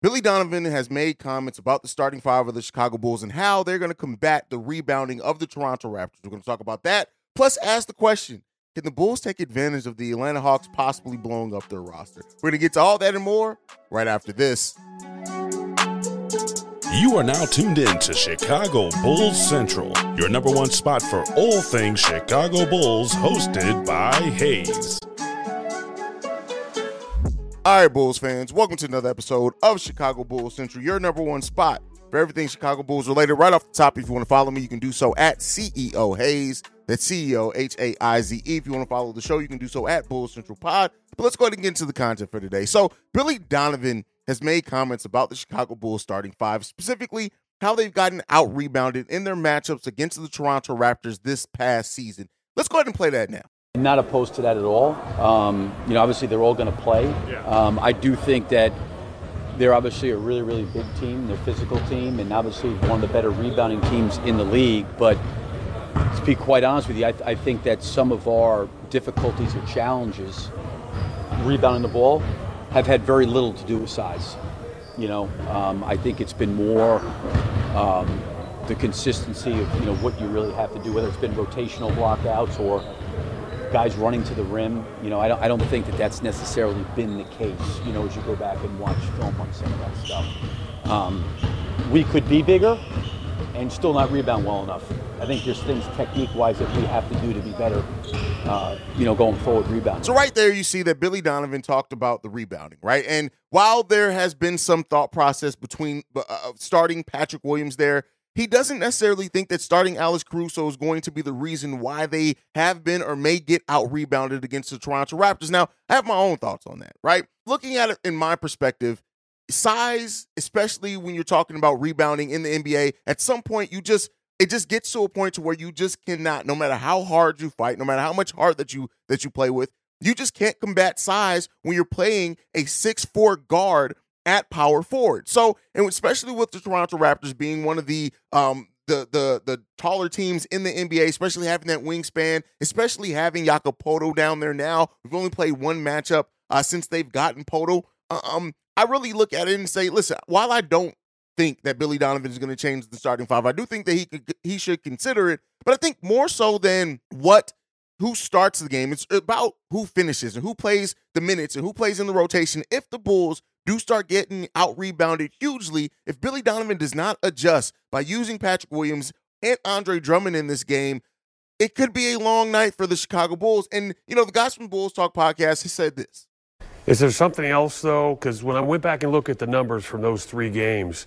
Billy Donovan has made comments about the starting five of the Chicago Bulls and how they're going to combat the rebounding of the Toronto Raptors. We're going to talk about that. Plus, ask the question Can the Bulls take advantage of the Atlanta Hawks possibly blowing up their roster? We're going to get to all that and more right after this. You are now tuned in to Chicago Bulls Central, your number one spot for all things Chicago Bulls, hosted by Haize. All right, Bulls fans, welcome to another episode of Chicago Bulls Central, your number one spot for everything Chicago Bulls related. Right off the top, if you want to follow me, you can do so at CEO Haize. That's CEO H A I Z E. If you want to follow the show, you can do so at Bulls Central Pod. But let's go ahead and get into the content for today. So, Billy Donovan has made comments about the Chicago Bulls starting five, specifically how they've gotten out rebounded in their matchups against the Toronto Raptors this past season. Let's go ahead and play that now. Not opposed to that at all. Um, you know, obviously they're all going to play. Um, I do think that they're obviously a really, really big team. They're a physical team, and obviously one of the better rebounding teams in the league. But to be quite honest with you, I, I think that some of our difficulties or challenges rebounding the ball have had very little to do with size. You know, um, I think it's been more um, the consistency of you know what you really have to do, whether it's been rotational blockouts or guys running to the rim. You know, I don't, I don't think that that's necessarily been the case. You know, as you go back and watch film on some of that stuff, um, we could be bigger and still not rebound well enough. I think there's things technique-wise that we have to do to be better. Uh, you know, going forward, rebounding. So right there, you see that Billy Donovan talked about the rebounding, right? And while there has been some thought process between uh, starting Patrick Williams there, he doesn't necessarily think that starting Alex Caruso is going to be the reason why they have been or may get out rebounded against the Toronto Raptors. Now, I have my own thoughts on that, right? Looking at it in my perspective, size, especially when you're talking about rebounding in the NBA, at some point you just it just gets to a point to where you just cannot, no matter how hard you fight, no matter how much heart that you that you play with, you just can't combat size when you're playing a six four guard at power forward. So, and especially with the Toronto Raptors being one of the um the the the taller teams in the NBA, especially having that wingspan, especially having Jakob Poeltl down there now. We've only played one matchup uh, since they've gotten Poeltl. Um, I really look at it and say, listen, while I don't think that Billy Donovan is going to change the starting five, I do think that he could he should consider it. But I think more so than what who starts the game, it's about who finishes and who plays the minutes and who plays in the rotation. If the Bulls do start getting out rebounded hugely, if Billy Donovan does not adjust by using Patrick Williams and Andre Drummond in this game, it could be a long night for the Chicago Bulls. And, you know, the guys from Bulls Talk podcast has said this. Is there something else, though? Because when I went back and looked at the numbers from those three games,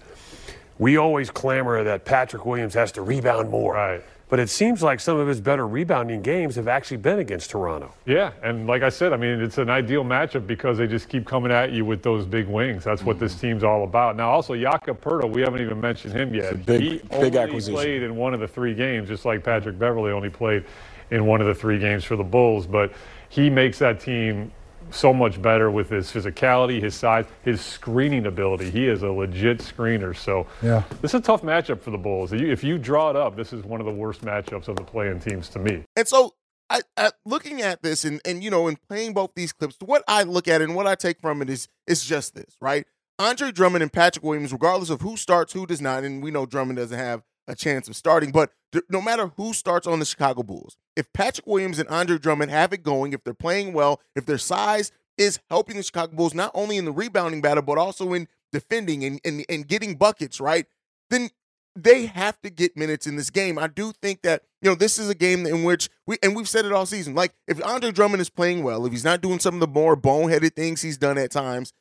we always clamor that Patrick Williams has to rebound more. Right. But it seems like some of his better rebounding games have actually been against Toronto. Yeah, and like I said, I mean, it's an ideal matchup because they just keep coming at you with those big wings. That's what this mm-hmm. team's all about. Now, also, Jakob Poeltl, we haven't even mentioned him yet. big- he big only acquisition. played in one of the three games, just like Patrick Beverley only played in one of the three games for the Bulls. But he makes that team so much better with his physicality, his size, his screening ability. He is a legit screener. So Yeah. this is a tough matchup for the Bulls. If you- If you draw it up, this is one of the worst matchups of the play-in teams to me. And so, I, I looking at this and and you know, in playing both these clips, what I look at and what I take from it is it's just this, right? Andre Drummond and Patrick Williams, regardless of who starts, who does not, and we know Drummond doesn't have a chance of starting, but th- no matter who starts on the Chicago Bulls, if Patrick Williams and Andre Drummond have it going, if they're playing well, if their size is helping the Chicago Bulls not only in the rebounding battle, but also in defending and, and, and getting buckets, right? Then they have to get minutes in this game. I do think that, you know, this is a game in which we and we've said it all season. Like if Andre Drummond is playing well, if he's not doing some of the more boneheaded things he's done at times,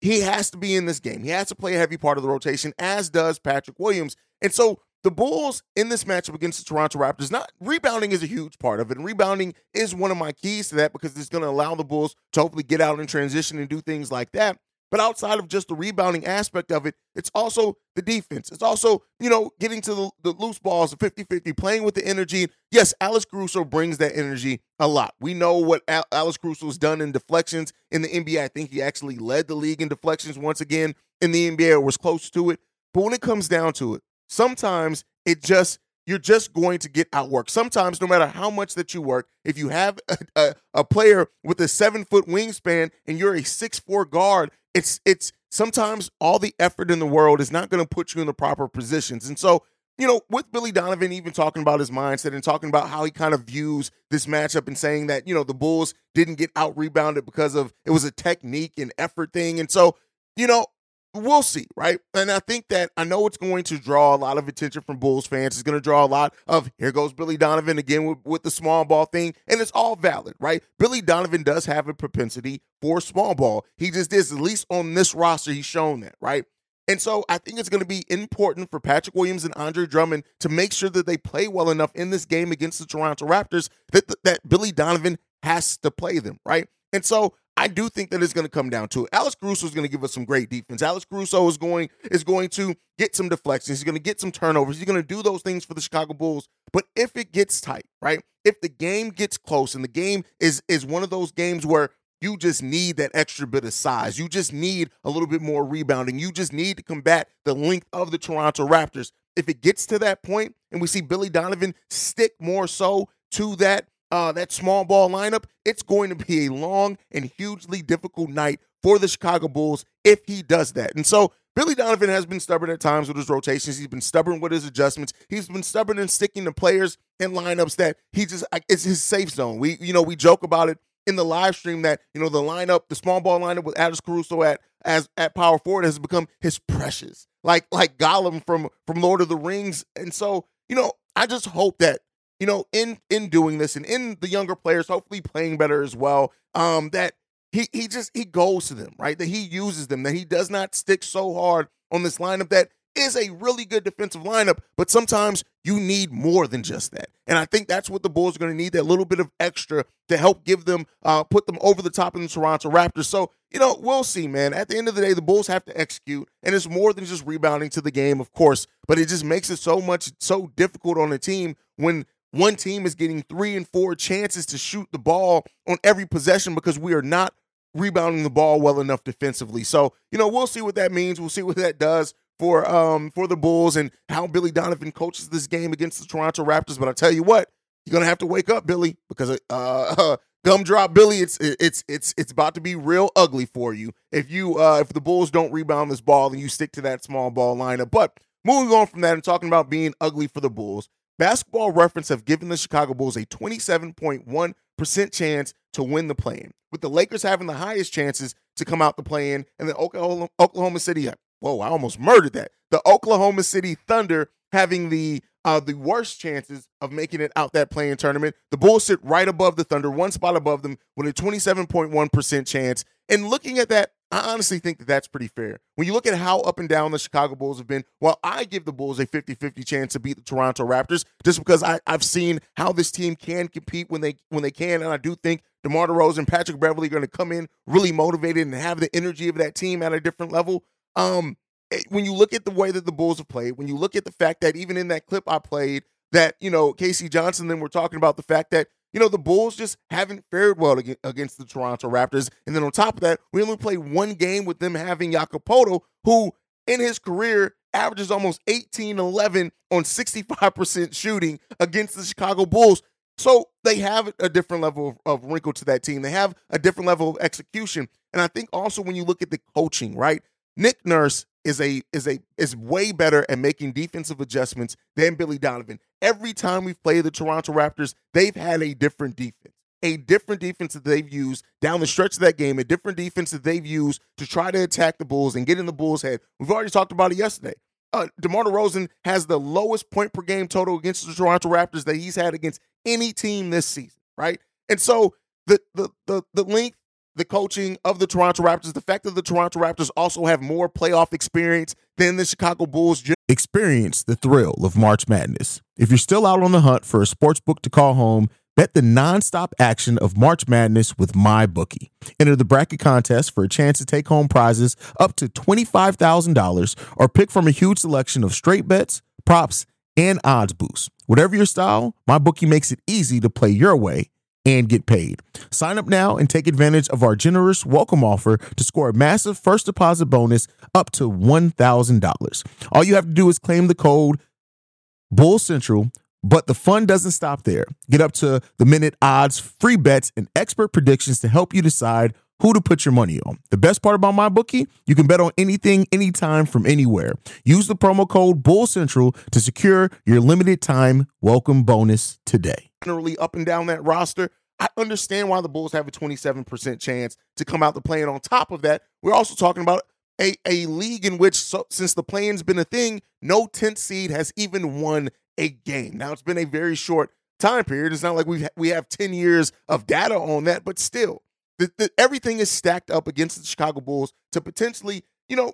he has to be in this game. He has to play a heavy part of the rotation, as does Patrick Williams. And so the Bulls in this matchup against the Toronto Raptors, not rebounding is a huge part of it. And rebounding is one of my keys to that because it's going to allow the Bulls to hopefully get out in transition and do things like that. But outside of just the rebounding aspect of it, it's also the defense. It's also, you know, getting to the, the loose balls, the 50 50, playing with the energy. Yes, Alex Caruso brings that energy a lot. We know what Al- Caruso has done in deflections in the NBA. I think he actually led the league in deflections once again in the NBA or was close to it. But when it comes down to it, sometimes it just, you're just going to get outworked. Sometimes, no matter how much that you work, if you have a, a, a player with a seven foot wingspan and you're a six four guard, it's it's sometimes all the effort in the world is not going to put you in the proper positions. And so, you know, with Billy Donovan even talking about his mindset and talking about how he kind of views this matchup and saying that, you know, the Bulls didn't get out rebounded because of it was a technique and effort thing. And so, you know, we'll see, right? And I think that I know it's going to draw a lot of attention from Bulls fans. It's going to draw a lot of here goes Billy Donovan again with, with the small ball thing, and it's all valid, right? Billy Donovan does have a propensity for small ball. He just is, at least on this roster, he's shown that, right? And so I think it's going to be important for Patrick Williams and Andre Drummond to make sure that they play well enough in this game against the Toronto Raptors that that Billy Donovan has to play them, right? And so I do think that it's going to come down to it. Alex Caruso is going to give us some great defense. Alex Caruso is going is going to get some deflections. He's going to get some turnovers. He's going to do those things for the Chicago Bulls. But if it gets tight, right? If the game gets close and the game is is one of those games where you just need that extra bit of size. You just need a little bit more rebounding. You just need to combat the length of the Toronto Raptors. If it gets to that point and we see Billy Donovan stick more so to that uh, that small ball lineup, it's going to be a long and hugely difficult night for the Chicago Bulls if he does that. And so Billy Donovan has been stubborn at times with his rotations. He's been stubborn with his adjustments. He's been stubborn in sticking to players and lineups that he just it's his safe zone. We you know we joke about it in the live stream that you know the lineup, the small ball lineup with Alex Caruso at as at power forward has become his precious, like like Gollum from from Lord of the Rings. And so you know I just hope that you know, in in doing this and in the younger players hopefully playing better as well, um, that he he just he goes to them, right? That he uses them, that he does not stick so hard on this lineup that is a really good defensive lineup, but sometimes you need more than just that. And I think that's what the Bulls are going to need that little bit of extra to help give them, uh, put them over the top in the Toronto Raptors. So, you know, we'll see, man. At the end of the day, the Bulls have to execute, and it's more than just rebounding to the game, of course, but it just makes it so much, so difficult on a team when one team is getting three and four chances to shoot the ball on every possession because we are not rebounding the ball well enough defensively. So, you know, we'll see what that means. We'll see what that does for um for the Bulls and how Billy Donovan coaches this game against the Toronto Raptors. But I tell you what, you're gonna have to wake up, Billy, because uh, uh gumdrop Billy, it's it's it's it's about to be real ugly for you if you uh if the Bulls don't rebound this ball and you stick to that small ball lineup. But moving on from that and talking about being ugly for the Bulls, Basketball Reference have given the Chicago Bulls a 27.1% chance to win the play-in, with the Lakers having the highest chances to come out the play-in, and the Oklahoma, Oklahoma City, whoa, I almost murdered that. The Oklahoma City Thunder having the uh, the worst chances of making it out that play-in tournament. The Bulls sit right above the Thunder, one spot above them, with a 27.1% chance. And looking at that, I honestly think that that's pretty fair. When you look at how up and down the Chicago Bulls have been, while I give the Bulls a 50 50 chance to beat the Toronto Raptors, just because I, I've seen how this team can compete when they when they can. And I do think DeMar DeRozan and Patrick Beverley are going to come in really motivated and have the energy of that team at a different level. Um, eh, when you look at the way that the Bulls have played, when you look at the fact that even in that clip I played, that, you know, K.C. Johnson, then we're talking about the fact that you know, the Bulls just haven't fared well against the Toronto Raptors. And then on top of that, we only played one game with them having Jakob Poeltl, who in his career averages almost 18 11 on 65% shooting against the Chicago Bulls. So they have a different level of, of, wrinkle to that team. They have a different level of execution. And I think also when you look at the coaching, right? Nick Nurse is a is a is way better at making defensive adjustments than Billy Donovan. Every time we've played the Toronto Raptors, they've had a different defense. A different defense that they've used down the stretch of that game, a different defense that they've used to try to attack the Bulls and get in the Bulls' head. We've already talked about it yesterday. Uh, DeMar DeRozan has the lowest point per game total against the Toronto Raptors that he's had against any team this season, right? And so the the the the length the coaching of the Toronto Raptors, the fact that the Toronto Raptors also have more playoff experience than the Chicago Bulls. Experience the thrill of March Madness. If you're still out on the hunt for a sports book to call home, bet the nonstop action of March Madness with MyBookie. Enter the bracket contest for a chance to take home prizes up to $25,000 or pick from a huge selection of straight bets, props, and odds boosts. Whatever your style, MyBookie makes it easy to play your way and get paid. Sign up now and take advantage of our generous welcome offer to score a massive first deposit bonus up to $1,000. All you have to do is claim the code Bull Central But the fun doesn't stop there. Get up to the minute odds, free bets, and expert predictions to help you decide who to put your money on. The best part about MyBookie, you can bet on anything, anytime, from anywhere. Use the promo code Bull Central to secure your limited time welcome bonus today. Generally, up and down that roster, I understand why the Bulls have a 27% chance to come out the play-in on top of that, we're also talking about a, a league in which, so, since the play-in's been a thing, no 10th seed has even won a game. Now, it's been a very short time period. It's not like we we have 10 years of data on that, but still, the, the, everything is stacked up against the Chicago Bulls to potentially, you know,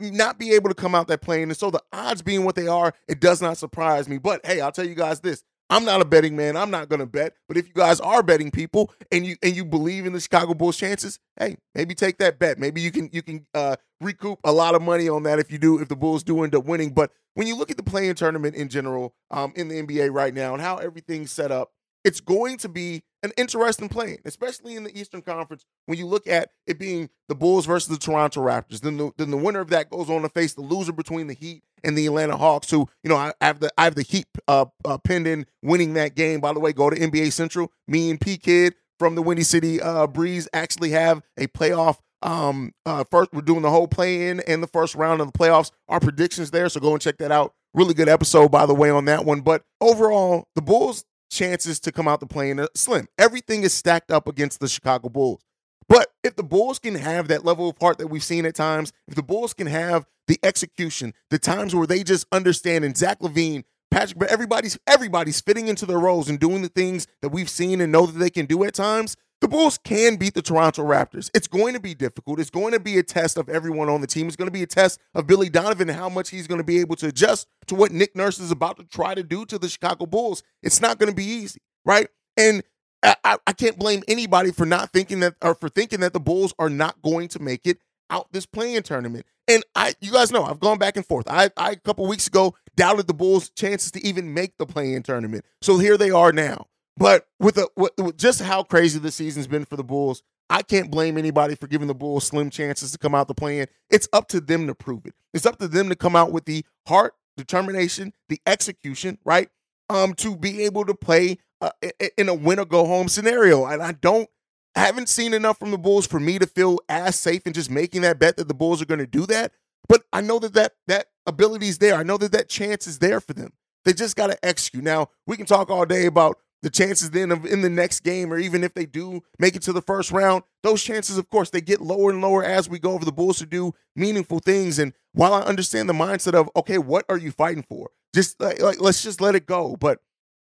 not be able to come out that play-in. And so the odds being what they are, it does not surprise me. But hey, I'll tell you guys this. I'm not a betting man. I'm not going to bet. But if you guys are betting people and you and you believe in the Chicago Bulls chances, hey, maybe take that bet. Maybe you can you can uh, recoup a lot of money on that if you do if the Bulls do end up winning. But when you look at the play-in tournament in general um, in the NBA right now and how everything's set up, it's going to be an interesting play, especially in the Eastern Conference when you look at it being the Bulls versus the Toronto Raptors. Then the then the winner of that goes on to face the loser between the Heat and the Atlanta Hawks, who you know I, I have the I have the Heat uh, uh, pinned in winning that game. By the way, go to NBA Central. Me and P Kid from the Windy City uh, Breeze actually have a playoff. Um, uh, first we're doing the whole play in and the first round of the playoffs. Our predictions there, so go and check that out. Really good episode, by the way, on that one. But overall, the Bulls chances to come out the play-in are slim. Everything is stacked up against the Chicago Bulls. But if the Bulls can have that level of heart that we've seen at times, if the Bulls can have the execution, the times where they just understand and Zach LaVine, Patrick, but everybody's everybody's fitting into their roles and doing the things that we've seen and know that they can do at times, the Bulls can beat the Toronto Raptors. It's going to be difficult. It's going to be a test of everyone on the team. It's going to be a test of Billy Donovan and how much he's going to be able to adjust to what Nick Nurse is about to try to do to the Chicago Bulls. It's not going to be easy, right? And I, I can't blame anybody for not thinking that or for thinking that the Bulls are not going to make it out this play-in tournament. And I, you guys know, I've gone back and forth. I, I a couple weeks ago doubted the Bulls' chances to even make the play-in tournament. So here they are now. But with, a, with, just how crazy the season's been for the Bulls, I can't blame anybody for giving the Bulls slim chances to come out the play-in. It's up to them to prove it. It's up to them to come out with the heart, determination, the execution, right? Um, to be able to play uh, in a win or go home scenario. And I don't, I haven't seen enough from the Bulls for me to feel as safe in just making that bet that the Bulls are going to do that. But I know that that that ability is there. I know that that chance is there for them. They just got to execute. Now we can talk all day about the chances then of in the next game, or even if they do make it to the first round, those chances, of course, they get lower and lower as we go over the Bulls to do meaningful things. And while I understand the mindset of, okay, what are you fighting for? Just like, like let's just let it go. But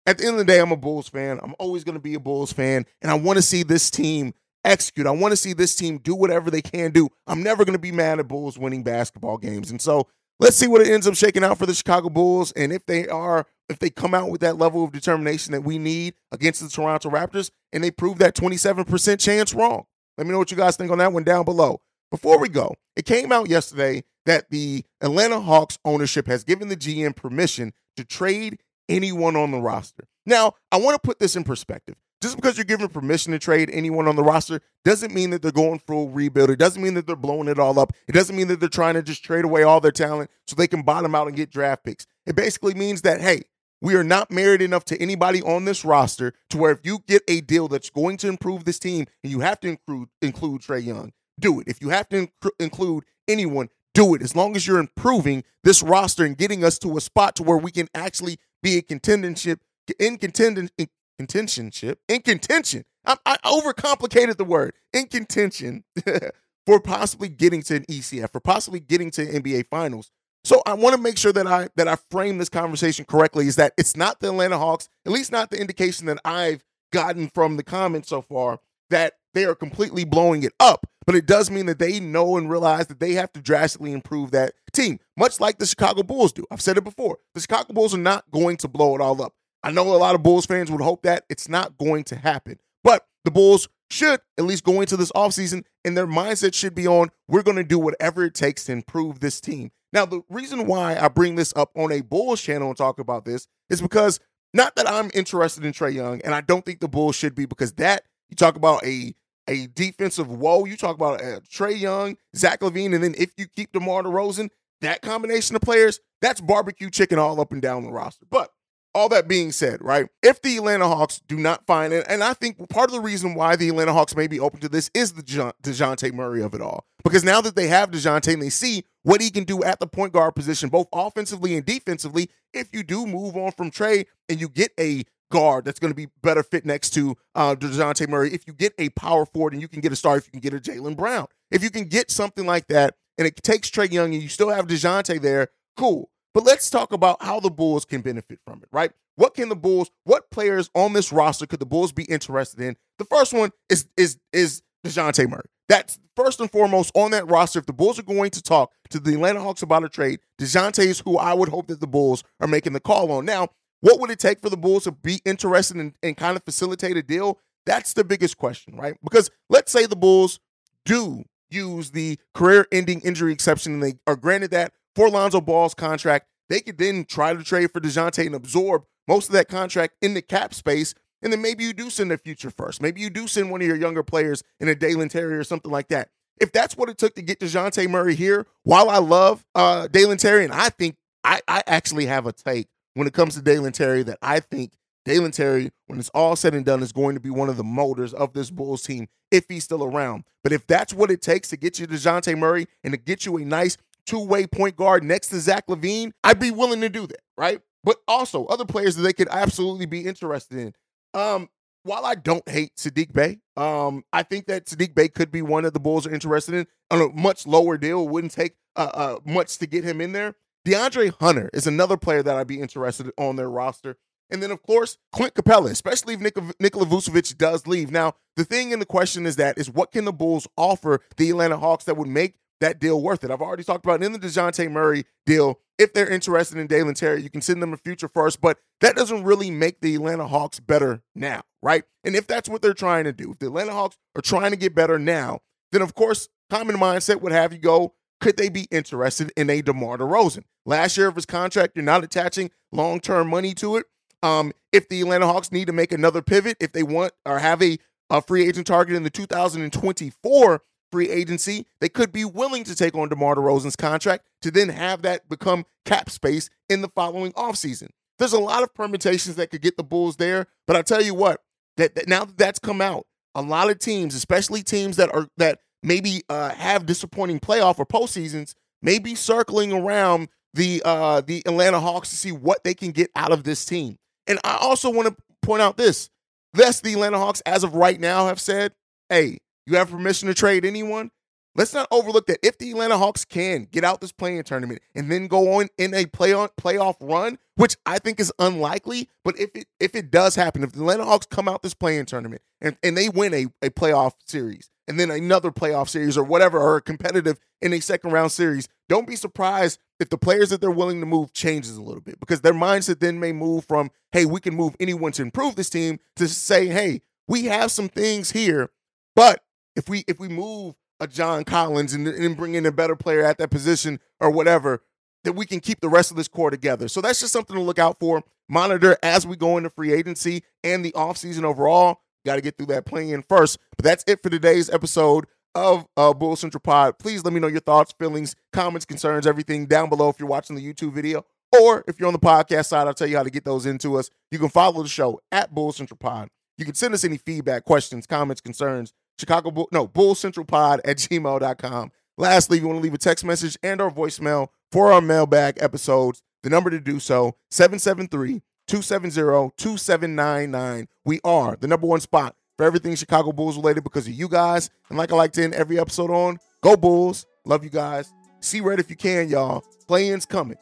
at the end of the day, I'm a Bulls fan. I'm always going to be a Bulls fan. And I want to see this team execute. I want to see this team do whatever they can do. I'm never going to be mad at Bulls winning basketball games. And so let's see what it ends up shaking out for the Chicago Bulls. And if they are if they come out with that level of determination that we need against the Toronto Raptors and they prove that 27% chance wrong. Let me know what you guys think on that one down below. Before we go, it came out yesterday that the Atlanta Hawks ownership has given the GM permission to trade anyone on the roster. Now, I want to put this in perspective. Just because you're given permission to trade anyone on the roster doesn't mean that they're going full rebuild. It doesn't mean that they're blowing it all up. It doesn't mean that they're trying to just trade away all their talent so they can bottom out and get draft picks. It basically means that, hey, we are not married enough to anybody on this roster to where if you get a deal that's going to improve this team and you have to include include Trae Young, do it. If you have to inc- include anyone, do it. As long as you're improving this roster and getting us to a spot to where we can actually be a contentionship in contention in contentionship in contention. I, I overcomplicated the word in contention for possibly getting to an ECF, for possibly getting to NBA Finals. So I want to make sure that I that I frame this conversation correctly. Is that it's not the Atlanta Hawks, at least not the indication that I've gotten from the comments so far that they are completely blowing it up. But it does mean that they know and realize that they have to drastically improve that team, much like the Chicago Bulls do. I've said it before. The Chicago Bulls are not going to blow it all up. I know a lot of Bulls fans would hope that it's not going to happen. But the Bulls should at least go into this offseason and their mindset should be on we're going to do whatever it takes to improve this team. Now, the reason why I bring this up on a Bulls channel and talk about this is because not that I'm interested in Trae Young, and I don't think the Bulls should be, because that you talk about a a defensive woe, you talk about uh, Trae Young, Zach LaVine, and then if you keep DeMar DeRozan, that combination of players, that's barbecue chicken all up and down the roster. But all that being said, right? If the Atlanta Hawks do not find it, and I think part of the reason why the Atlanta Hawks may be open to this is the DeJounte Murray of it all. Because now that they have DeJounte and they see what he can do at the point guard position, both offensively and defensively, if you do move on from Trae and you get a guard that's going to be better fit next to uh, DeJounte Murray, if you get a power forward and you can get a star, if you can get a Jaylen Brown, if you can get something like that, and it takes Trae Young and you still have DeJounte there, cool. But let's talk about how the Bulls can benefit from it, right? What can the Bulls, what players on this roster could the Bulls be interested in? The first one is is is DeJounte Murray. That's first and foremost on that roster. If the Bulls are going to talk to the Atlanta Hawks about a trade, DeJounte is who I would hope that the Bulls are making the call on. Now, what would it take for the Bulls to be interested in and kind of facilitate a deal? That's the biggest question, right? Because let's say the Bulls do use the career ending injury exception and they are granted that for Lonzo Ball's contract, they could then try to trade for DeJounte and absorb most of that contract in the cap space. And then maybe you do send a future first. Maybe you do send one of your younger players in a Dalen Terry or something like that. If that's what it took to get DeJounte Murray here, while I love uh, Dalen Terry, and I think I, I actually have a take when it comes to Dalen Terry that I think Dalen Terry, when it's all said and done, is going to be one of the motors of this Bulls team if he's still around. But if that's what it takes to get you DeJounte Murray and to get you a nice two-way point guard next to Zach LaVine, I'd be willing to do that, right? But also other players that they could absolutely be interested in. Um, while I don't hate Saddiq Bey, um, I think that Saddiq Bey could be one that the Bulls are interested in on a much lower deal. Wouldn't take uh, uh, much to get him in there. DeAndre Hunter is another player that I'd be interested on their roster. And then, of course, Clint Capela, especially if Nik- Nikola Vucevic does leave. Now, the thing in the question is that is what can the Bulls offer the Atlanta Hawks that would make that deal worth it? I've already talked about in the DeJounte Murray deal. If they're interested in Dalen Terry, you can send them a future first, but that doesn't really make the Atlanta Hawks better now, right? And if that's what they're trying to do, if the Atlanta Hawks are trying to get better now, then of course, common mindset would have you go, could they be interested in a DeMar DeRozan? Last year of his contract, you're not attaching long term money to it. Um, if the Atlanta Hawks need to make another pivot, if they want or have a, a free agent target in the 2024 free agency, they could be willing to take on DeMar DeRozan's contract to then have that become cap space in the following offseason. There's a lot of permutations that could get the Bulls there, but I'll tell you what, that, that now that that's come out, a lot of teams, especially teams that are that maybe uh, have disappointing playoff or postseasons, may be circling around the uh, the Atlanta Hawks to see what they can get out of this team. And I also want to point out this. Thus, the Atlanta Hawks, as of right now, have said, hey, you have permission to trade anyone. Let's not overlook that if the Atlanta Hawks can get out this play-in tournament and then go on in a play on playoff run, which I think is unlikely, but if it if it does happen, if the Atlanta Hawks come out this play-in tournament and, and they win a, a playoff series and then another playoff series or whatever, or competitive in a second round series, don't be surprised if the players that they're willing to move changes a little bit because their mindset then may move from, hey, we can move anyone to improve this team to say, hey, we have some things here, but if we if we move a John Collins and, and bring in a better player at that position or whatever, that we can keep the rest of this core together. So that's just something to look out for. Monitor as we go into free agency and the offseason overall. Got to get through that play-in first. But that's it for today's episode of uh, Bull Central Pod. Please let me know your thoughts, feelings, comments, concerns, everything down below if you're watching the YouTube video. Or if you're on the podcast side, I'll tell you how to get those into us. You can follow the show at Bull Central Pod. You can send us any feedback, questions, comments, concerns. Chicago Bull, no, Bull Central Pod at gmail.com. Lastly, if you want to leave a text message and or voicemail for our mailbag episodes, the number to do so, 773 270 2799. We are the number one spot for everything Chicago Bulls related because of you guys. And like I like to end every episode on, go Bulls. Love you guys. See red if you can, y'all. Play-ins coming.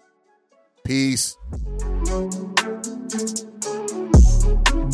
Peace.